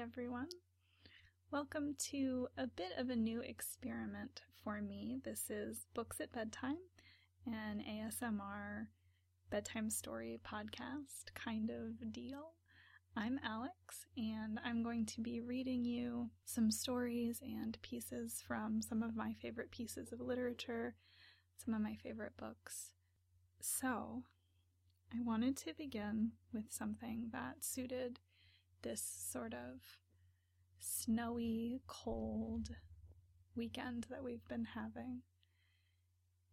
everyone. Welcome to a bit of a new experiment for me. This is Books at Bedtime, an ASMR bedtime story podcast kind of deal. I'm Alex, and I'm going to be reading you some stories and pieces from some of my favorite pieces of literature, some of my favorite books. So, I wanted to begin with something that suited this sort of snowy, cold weekend that we've been having.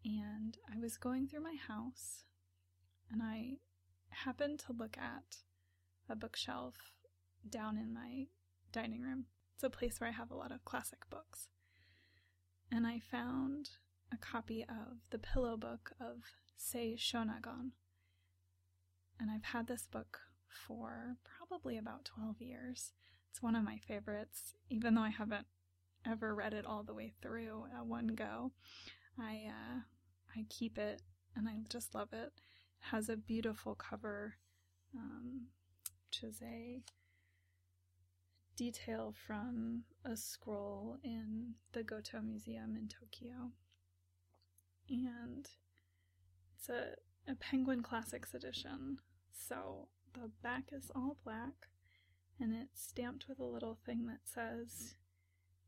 And I was going through my house and I happened to look at a bookshelf down in my dining room. It's a place where I have a lot of classic books. And I found a copy of the pillow book of Sei Shonagon. And I've had this book for probably about 12 years. It's one of my favorites, even though I haven't ever read it all the way through at one go. I uh, I keep it and I just love it. It has a beautiful cover, um, which is a detail from a scroll in the Goto Museum in Tokyo. And it's a, a Penguin Classics edition. So the back is all black and it's stamped with a little thing that says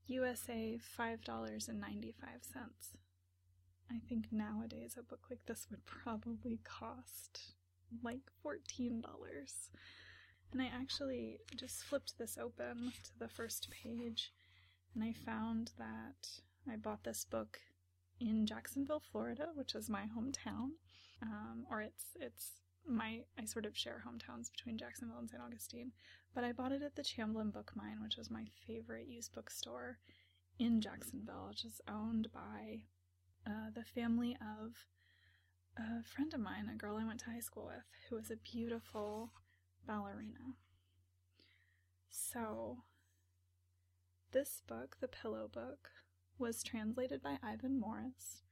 USA $5.95. I think nowadays a book like this would probably cost like $14. And I actually just flipped this open to the first page and I found that I bought this book in Jacksonville, Florida, which is my hometown. Um, or it's it's my I sort of share hometowns between Jacksonville and St. Augustine, but I bought it at the Chamblin Book Mine, which is my favorite used bookstore in Jacksonville, which is owned by uh, the family of a friend of mine, a girl I went to high school with, who was a beautiful ballerina. So, this book, The Pillow Book, was translated by Ivan Morris.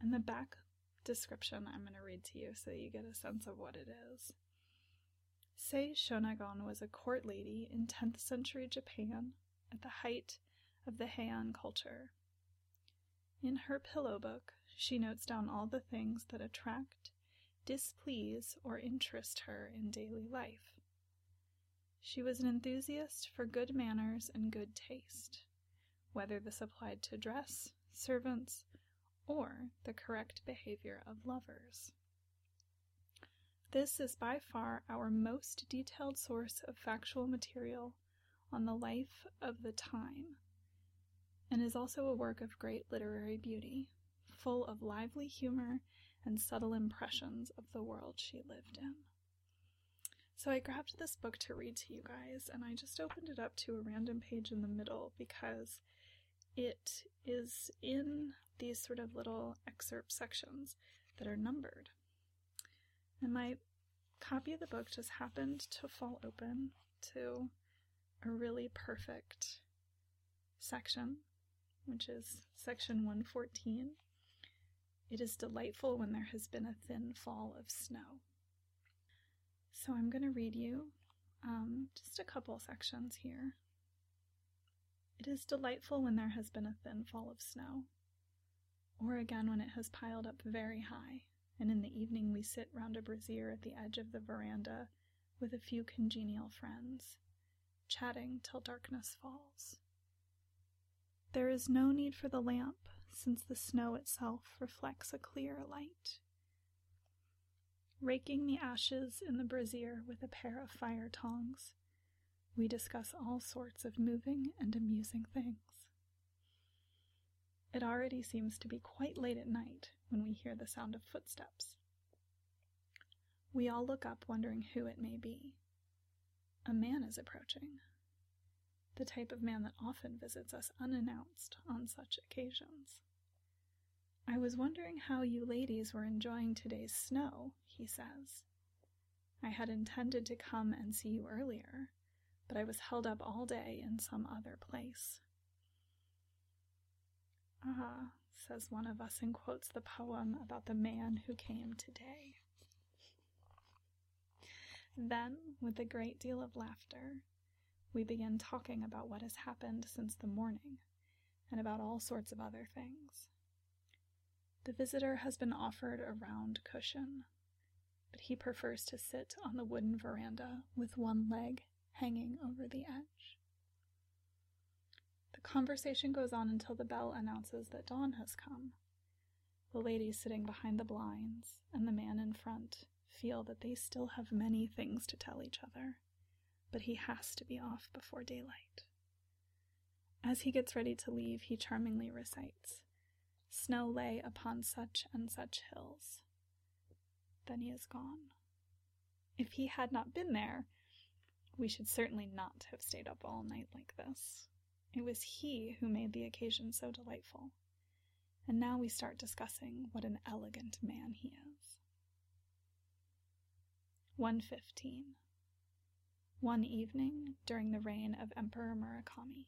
And the back description I'm going to read to you so that you get a sense of what it is. Sei Shonagon was a court lady in 10th century Japan at the height of the Heian culture. In her pillow book, she notes down all the things that attract, displease, or interest her in daily life. She was an enthusiast for good manners and good taste, whether this applied to dress, servants, or the correct behavior of lovers. This is by far our most detailed source of factual material on the life of the time, and is also a work of great literary beauty, full of lively humor and subtle impressions of the world she lived in. So I grabbed this book to read to you guys, and I just opened it up to a random page in the middle because it is in these sort of little excerpt sections that are numbered. And my copy of the book just happened to fall open to a really perfect section, which is section 114. It is delightful when there has been a thin fall of snow. So I'm going to read you um, just a couple sections here. It is delightful when there has been a thin fall of snow, or again when it has piled up very high, and in the evening we sit round a brazier at the edge of the veranda with a few congenial friends, chatting till darkness falls. There is no need for the lamp, since the snow itself reflects a clear light. Raking the ashes in the brazier with a pair of fire tongs, we discuss all sorts of moving and amusing things. It already seems to be quite late at night when we hear the sound of footsteps. We all look up, wondering who it may be. A man is approaching, the type of man that often visits us unannounced on such occasions. I was wondering how you ladies were enjoying today's snow, he says. I had intended to come and see you earlier, but I was held up all day in some other place. Ah, says one of us and quotes the poem about the man who came today. Then, with a great deal of laughter, we begin talking about what has happened since the morning and about all sorts of other things. The visitor has been offered a round cushion, but he prefers to sit on the wooden veranda with one leg hanging over the edge. The conversation goes on until the bell announces that dawn has come. The lady sitting behind the blinds and the man in front feel that they still have many things to tell each other, but he has to be off before daylight. As he gets ready to leave, he charmingly recites, Snow lay upon such and such hills. Then he is gone. If he had not been there, we should certainly not have stayed up all night like this. It was he who made the occasion so delightful. And now we start discussing what an elegant man he is. 115. One evening during the reign of Emperor Murakami.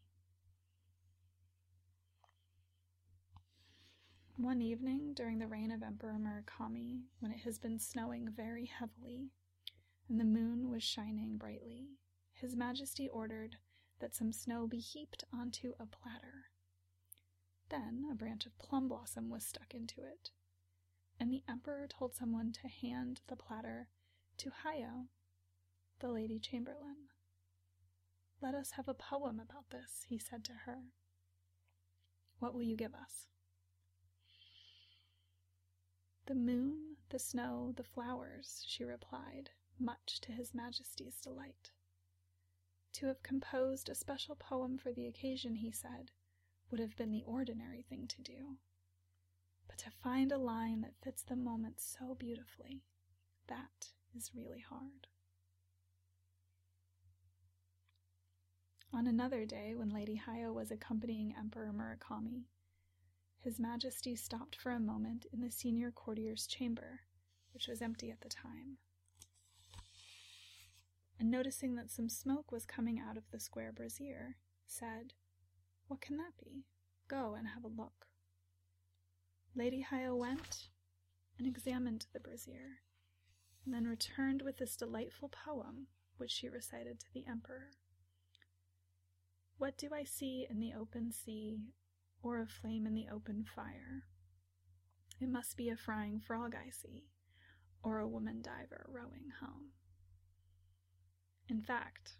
One evening during the reign of Emperor Murakami, when it has been snowing very heavily and the moon was shining brightly, His Majesty ordered that some snow be heaped onto a platter. Then a branch of plum blossom was stuck into it, and the Emperor told someone to hand the platter to Hayo, the Lady Chamberlain. Let us have a poem about this, he said to her. What will you give us? The moon, the snow, the flowers, she replied, much to His Majesty's delight. To have composed a special poem for the occasion, he said, would have been the ordinary thing to do. But to find a line that fits the moment so beautifully, that is really hard. On another day, when Lady Hayo was accompanying Emperor Murakami, his Majesty stopped for a moment in the senior courtier's chamber, which was empty at the time. And noticing that some smoke was coming out of the square brazier, said, What can that be? Go and have a look. Lady Hayo went and examined the brazier, and then returned with this delightful poem, which she recited to the Emperor. What do I see in the open sea or a flame in the open fire. It must be a frying frog I see, or a woman diver rowing home. In fact,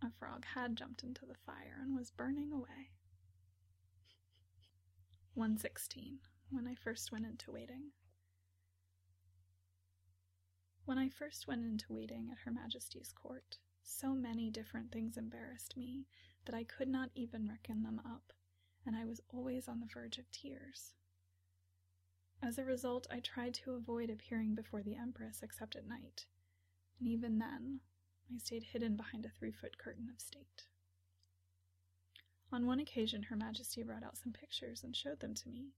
a frog had jumped into the fire and was burning away. 116. When I first went into waiting. When I first went into waiting at Her Majesty's court, so many different things embarrassed me that I could not even reckon them up and I was always on the verge of tears. As a result, I tried to avoid appearing before the Empress except at night, and even then, I stayed hidden behind a three foot curtain of state. On one occasion, Her Majesty brought out some pictures and showed them to me,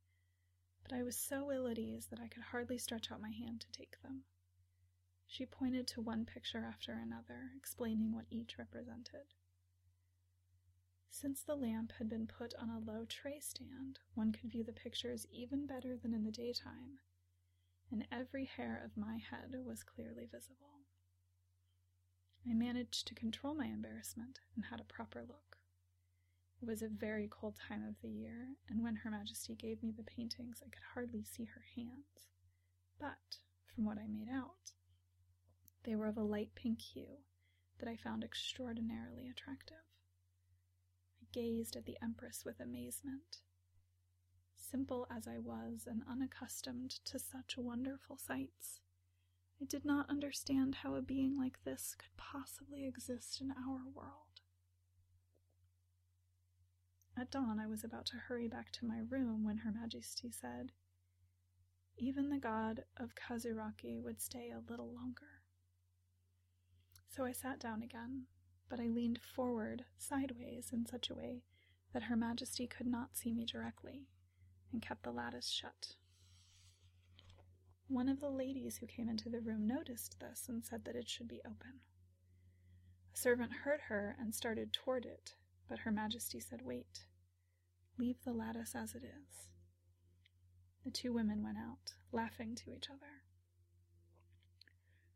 but I was so ill at ease that I could hardly stretch out my hand to take them. She pointed to one picture after another, explaining what each represented. Since the lamp had been put on a low tray stand, one could view the pictures even better than in the daytime, and every hair of my head was clearly visible. I managed to control my embarrassment and had a proper look. It was a very cold time of the year, and when Her Majesty gave me the paintings, I could hardly see her hands. But, from what I made out, they were of a light pink hue that I found extraordinarily attractive I gazed at the Empress with amazement. Simple as I was and unaccustomed to such wonderful sights, I did not understand how a being like this could possibly exist in our world. At dawn, I was about to hurry back to my room when Her Majesty said, Even the god of Kazuraki would stay a little longer. So I sat down again, but I leaned forward sideways in such a way that Her Majesty could not see me directly, and kept the lattice shut. One of the ladies who came into the room noticed this and said that it should be open. A servant heard her and started toward it, but Her Majesty said, Wait, leave the lattice as it is. The two women went out, laughing to each other.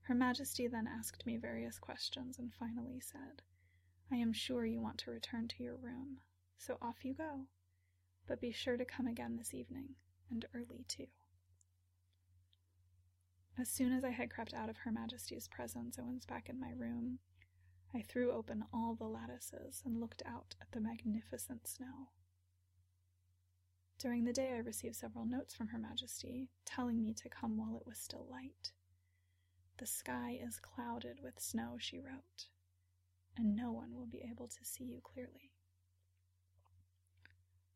Her Majesty then asked me various questions and finally said, I am sure you want to return to your room, so off you go. But be sure to come again this evening, and early too. As soon as I had crept out of Her Majesty's presence and was back in my room, I threw open all the lattices and looked out at the magnificent snow. During the day, I received several notes from Her Majesty telling me to come while it was still light. The sky is clouded with snow, she wrote, and no one will be able to see you clearly.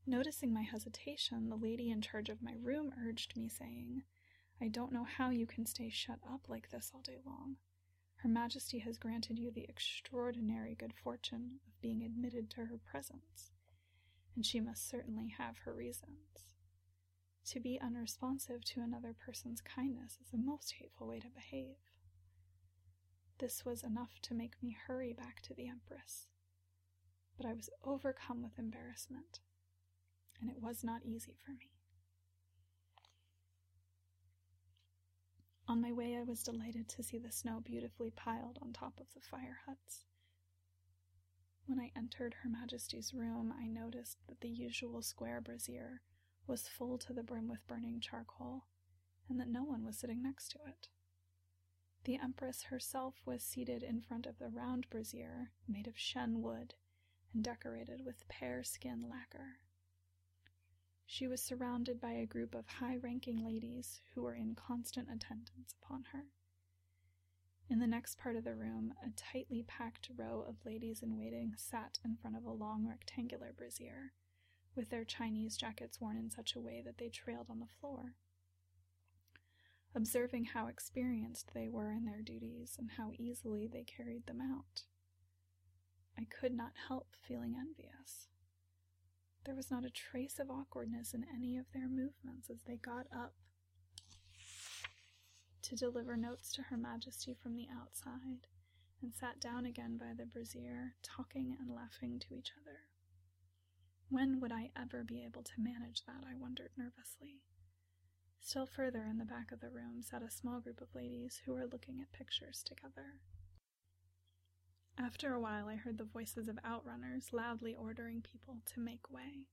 Noticing my hesitation, the lady in charge of my room urged me, saying, I don't know how you can stay shut up like this all day long. Her Majesty has granted you the extraordinary good fortune of being admitted to her presence, and she must certainly have her reasons. To be unresponsive to another person's kindness is a most hateful way to behave. This was enough to make me hurry back to the Empress, but I was overcome with embarrassment, and it was not easy for me. On my way, I was delighted to see the snow beautifully piled on top of the fire huts. When I entered Her Majesty's room, I noticed that the usual square brazier was full to the brim with burning charcoal, and that no one was sitting next to it. The Empress herself was seated in front of the round brazier made of shen wood and decorated with pear skin lacquer. She was surrounded by a group of high ranking ladies who were in constant attendance upon her. In the next part of the room, a tightly packed row of ladies in waiting sat in front of a long rectangular brazier, with their Chinese jackets worn in such a way that they trailed on the floor. Observing how experienced they were in their duties and how easily they carried them out, I could not help feeling envious. There was not a trace of awkwardness in any of their movements as they got up to deliver notes to Her Majesty from the outside and sat down again by the brazier, talking and laughing to each other. When would I ever be able to manage that? I wondered nervously. Still further in the back of the room sat a small group of ladies who were looking at pictures together. After a while, I heard the voices of outrunners loudly ordering people to make way.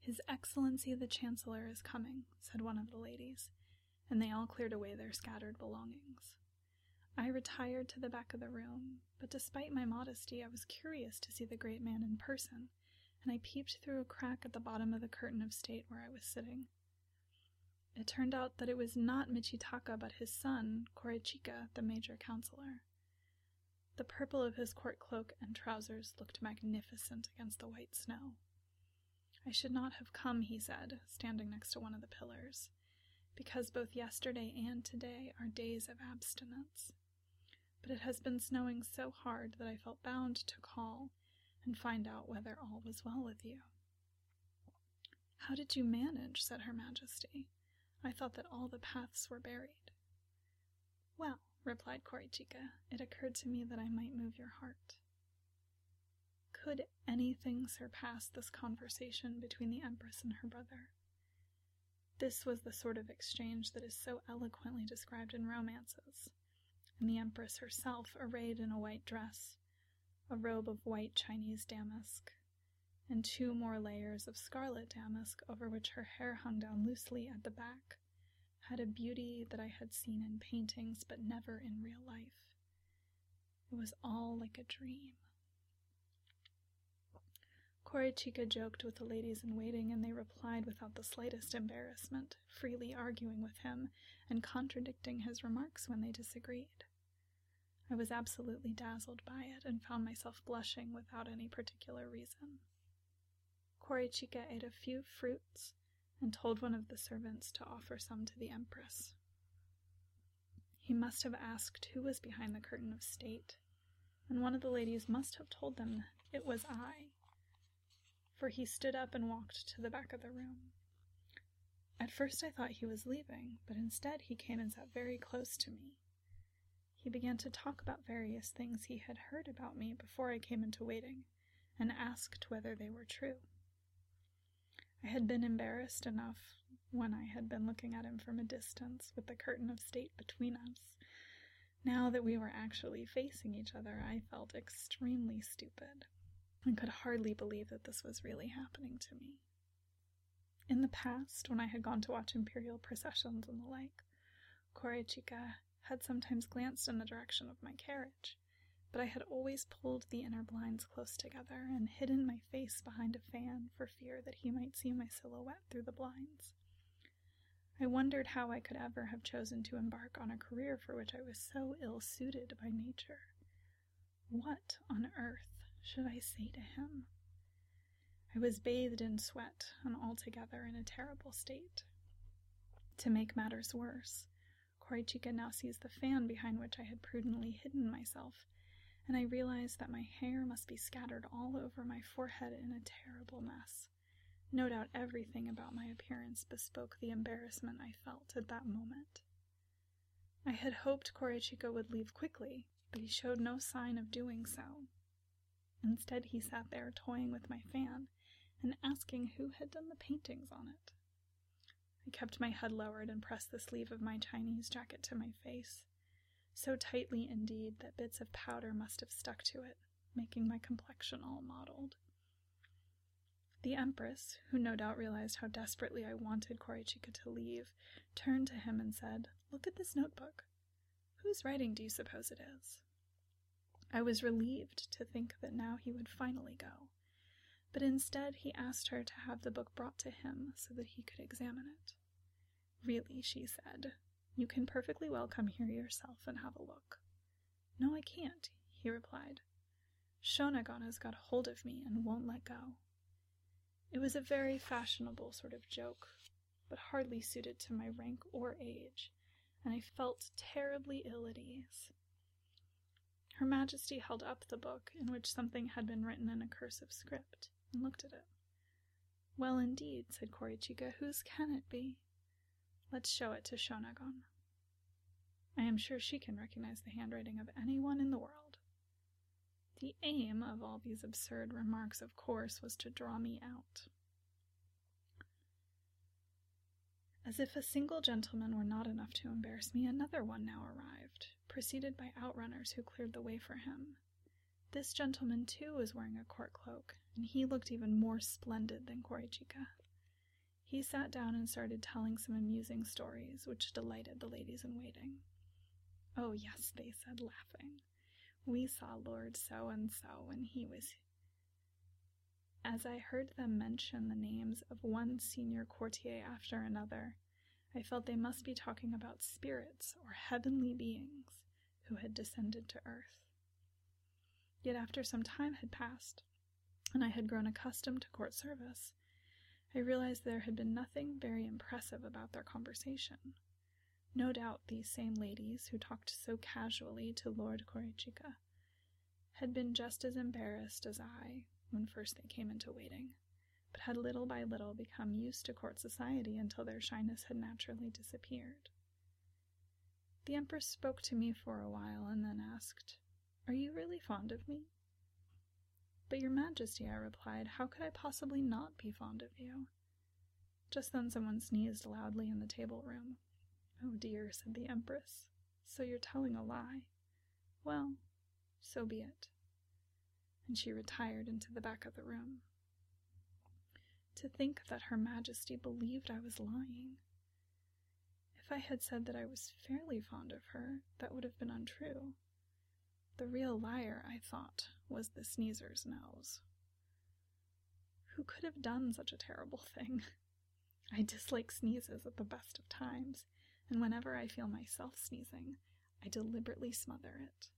His Excellency the Chancellor is coming, said one of the ladies, and they all cleared away their scattered belongings. I retired to the back of the room, but despite my modesty, I was curious to see the great man in person, and I peeped through a crack at the bottom of the curtain of state where I was sitting. It turned out that it was not Michitaka but his son, Korechika, the major counselor. The purple of his court cloak and trousers looked magnificent against the white snow. I should not have come, he said, standing next to one of the pillars, because both yesterday and today are days of abstinence. But it has been snowing so hard that I felt bound to call and find out whether all was well with you. How did you manage? said Her Majesty. I thought that all the paths were buried. Well, replied Korechika, it occurred to me that I might move your heart. Could anything surpass this conversation between the Empress and her brother? This was the sort of exchange that is so eloquently described in romances, and the Empress herself arrayed in a white dress, a robe of white Chinese damask, and two more layers of scarlet damask over which her hair hung down loosely at the back had a beauty that I had seen in paintings but never in real life. It was all like a dream. Korechika joked with the ladies in waiting, and they replied without the slightest embarrassment, freely arguing with him and contradicting his remarks when they disagreed. I was absolutely dazzled by it and found myself blushing without any particular reason. Korechika ate a few fruits and told one of the servants to offer some to the Empress. He must have asked who was behind the curtain of state, and one of the ladies must have told them it was I, for he stood up and walked to the back of the room. At first I thought he was leaving, but instead he came and sat very close to me. He began to talk about various things he had heard about me before I came into waiting, and asked whether they were true. I had been embarrassed enough when I had been looking at him from a distance with the curtain of state between us, Now that we were actually facing each other, I felt extremely stupid and could hardly believe that this was really happening to me. In the past, when I had gone to watch imperial processions and the like, Korechika had sometimes glanced in the direction of my carriage, but I had always pulled the inner blinds close together and hidden my face behind a fan for fear that he might see my silhouette through the blinds. I wondered how I could ever have chosen to embark on a career for which I was so ill suited by nature. What on earth should I say to him? I was bathed in sweat and altogether in a terrible state. To make matters worse, Korechika now sees the fan behind which I had prudently hidden myself, and I realize that my hair must be scattered all over my forehead in a terrible mess. No doubt everything about my appearance bespoke the embarrassment I felt at that moment. I had hoped Korechika would leave quickly, but he showed no sign of doing so. Instead, he sat there toying with my fan and asking who had done the paintings on it. I kept my head lowered and pressed the sleeve of my Chinese jacket to my face, so tightly indeed that bits of powder must have stuck to it, making my complexion all mottled. The Empress, who no doubt realized how desperately I wanted Korechika to leave, turned to him and said, Look at this notebook. Whose writing do you suppose it is? I was relieved to think that now he would finally go, but instead he asked her to have the book brought to him so that he could examine it. Really, she said, you can perfectly well come here yourself and have a look. No, I can't, he replied. Shonagon has got hold of me and won't let go. It was a very fashionable sort of joke, but hardly suited to my rank or age, and I felt terribly ill at ease. Her Majesty held up the book in which something had been written in a cursive script and looked at it. Well, indeed, said Korechika, whose can it be? Let's show it to Shonagon. I am sure she can recognize the handwriting of anyone in the world. The aim of all these absurd remarks, of course, was to draw me out. As if a single gentleman were not enough to embarrass me, another one now arrived, preceded by outrunners who cleared the way for him. This gentleman, too, was wearing a court cloak, and he looked even more splendid than Korechika. He sat down and started telling some amusing stories, which delighted the ladies in waiting. Oh, yes, they said, laughing. We saw Lord So and so when he was. As I heard them mention the names of one senior courtier after another, I felt they must be talking about spirits or heavenly beings who had descended to earth. Yet after some time had passed, and I had grown accustomed to court service, I realized there had been nothing very impressive about their conversation. No doubt these same ladies who talked so casually to Lord Korechika had been just as embarrassed as I when first they came into waiting but had little by little become used to court society until their shyness had naturally disappeared. The Empress spoke to me for a while and then asked, Are you really fond of me? But, Your Majesty, I replied, how could I possibly not be fond of you? Just then someone sneezed loudly in the table room. Oh dear, said the Empress, so you're telling a lie. Well, so be it. And she retired into the back of the room. To think that Her Majesty believed I was lying. If I had said that I was fairly fond of her, that would have been untrue. The real liar, I thought, was the sneezer's nose. Who could have done such a terrible thing? I dislike sneezes at the best of times, and whenever I feel myself sneezing, I deliberately smother it.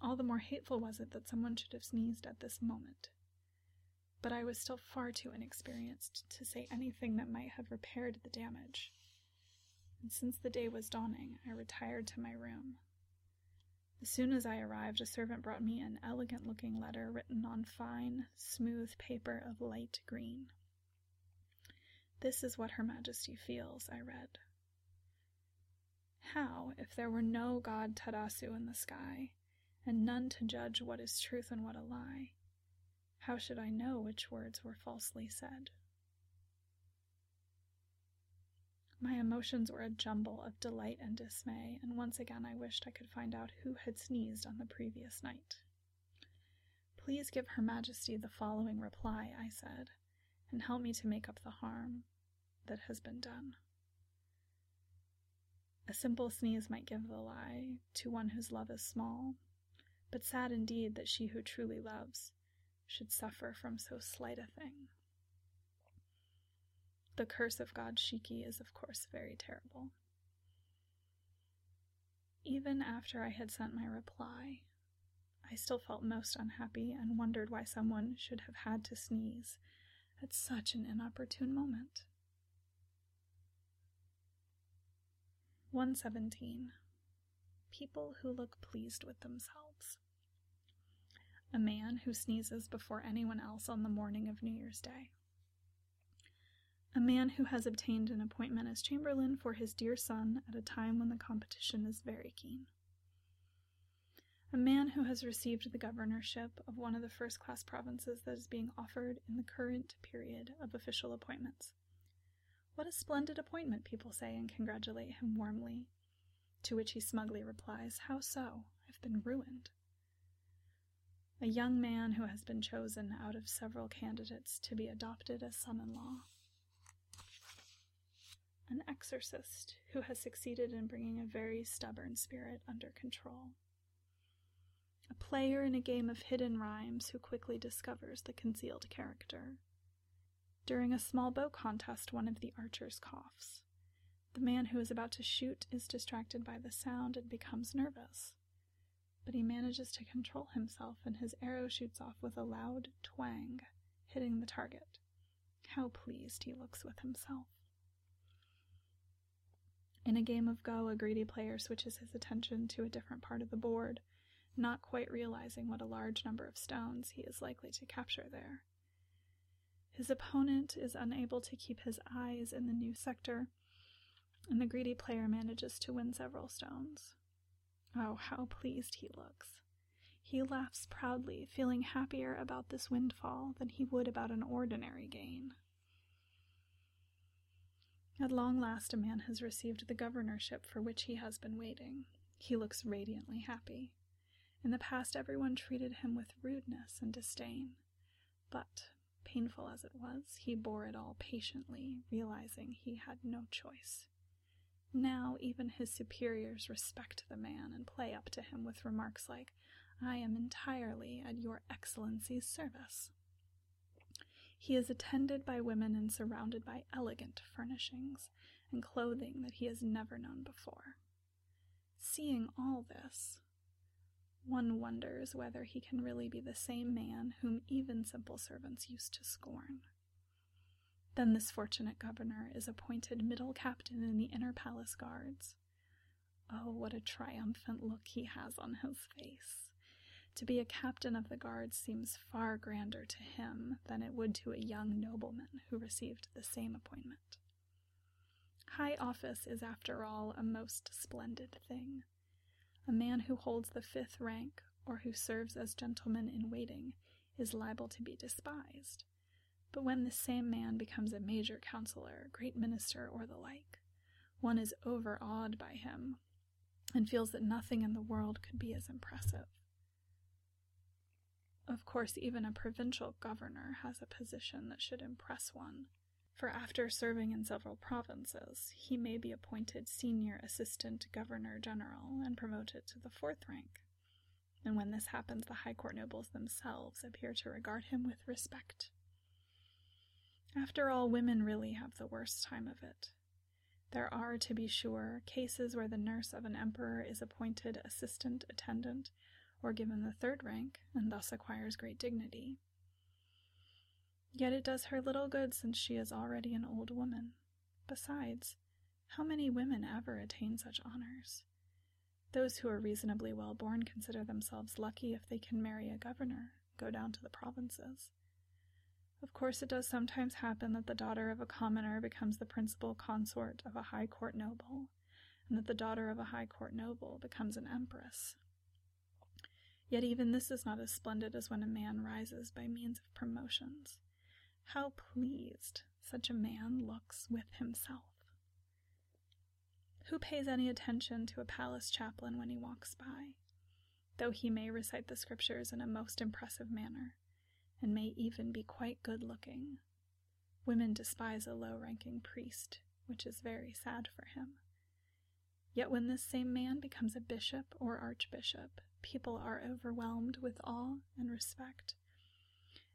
All the more hateful was it that someone should have sneezed at this moment, but I was still far too inexperienced to say anything that might have repaired the damage. And since the day was dawning, I retired to my room. As soon as I arrived, a servant brought me an elegant looking letter written on fine, smooth paper of light green. This is what Her Majesty feels, I read. How, if there were no god Tadasu in the sky, and none to judge what is truth and what a lie, how should I know which words were falsely said? My emotions were a jumble of delight and dismay, and once again I wished I could find out who had sneezed on the previous night. Please give Her Majesty the following reply, I said, and help me to make up the harm that has been done. A simple sneeze might give the lie to one whose love is small, but sad indeed that she who truly loves should suffer from so slight a thing. The curse of God Shiki is, of course, very terrible. Even after I had sent my reply, I still felt most unhappy and wondered why someone should have had to sneeze at such an inopportune moment. 117. People who look pleased with themselves. A man who sneezes before anyone else on the morning of New Year's Day. A man who has obtained an appointment as chamberlain for his dear son at a time when the competition is very keen. A man who has received the governorship of one of the first class provinces that is being offered in the current period of official appointments. What a splendid appointment, people say, and congratulate him warmly. To which he smugly replies, How so? I've been ruined. A young man who has been chosen out of several candidates to be adopted as son in law. An exorcist who has succeeded in bringing a very stubborn spirit under control. A player in a game of hidden rhymes who quickly discovers the concealed character. During a small bow contest, one of the archers coughs. The man who is about to shoot is distracted by the sound and becomes nervous. But he manages to control himself, and his arrow shoots off with a loud twang, hitting the target. How pleased he looks with himself. In a game of Go, a greedy player switches his attention to a different part of the board, not quite realizing what a large number of stones he is likely to capture there. His opponent is unable to keep his eyes in the new sector, and the greedy player manages to win several stones. Oh, how pleased he looks. He laughs proudly, feeling happier about this windfall than he would about an ordinary gain. At long last, a man has received the governorship for which he has been waiting. He looks radiantly happy. In the past, everyone treated him with rudeness and disdain. But Painful as it was, he bore it all patiently, realizing he had no choice. Now even his superiors respect the man and play up to him with remarks like, I am entirely at your excellency's service. He is attended by women and surrounded by elegant furnishings and clothing that he has never known before. Seeing all this, one wonders whether he can really be the same man whom even simple servants used to scorn. Then this fortunate governor is appointed middle captain in the inner palace guards. Oh, what a triumphant look he has on his face! To be a captain of the guards seems far grander to him than it would to a young nobleman who received the same appointment. High office is, after all, a most splendid thing. A man who holds the fifth rank, or who serves as gentleman in waiting, is liable to be despised. But when the same man becomes a major counselor, great minister, or the like, one is overawed by him and feels that nothing in the world could be as impressive. Of course, even a provincial governor has a position that should impress one for after serving in several provinces, he may be appointed senior assistant governor general and promoted to the fourth rank. And when this happens, the high court nobles themselves appear to regard him with respect. After all, women really have the worst time of it. There are, to be sure, cases where the nurse of an emperor is appointed assistant attendant or given the third rank, and thus acquires great dignity. Yet it does her little good since she is already an old woman. Besides, how many women ever attain such honors? Those who are reasonably well born consider themselves lucky if they can marry a governor, go down to the provinces. Of course, it does sometimes happen that the daughter of a commoner becomes the principal consort of a high court noble, and that the daughter of a high court noble becomes an empress. Yet even this is not as splendid as when a man rises by means of promotions. How pleased such a man looks with himself. Who pays any attention to a palace chaplain when he walks by? Though he may recite the scriptures in a most impressive manner, and may even be quite good looking. Women despise a low ranking priest, which is very sad for him. Yet when this same man becomes a bishop or archbishop, people are overwhelmed with awe and respect,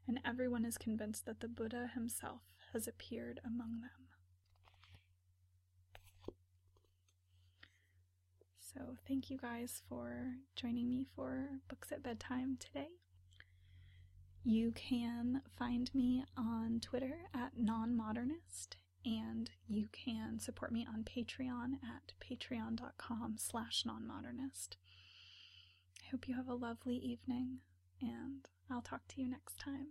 and everyone is convinced that the Buddha himself has appeared among them. So, thank you guys for joining me for Books at Bedtime today. You can find me on Twitter at nonmodernist, and you can support me on Patreon at patreon.com slash nonmodernist. I hope you have a lovely evening, and I'll talk to you next time.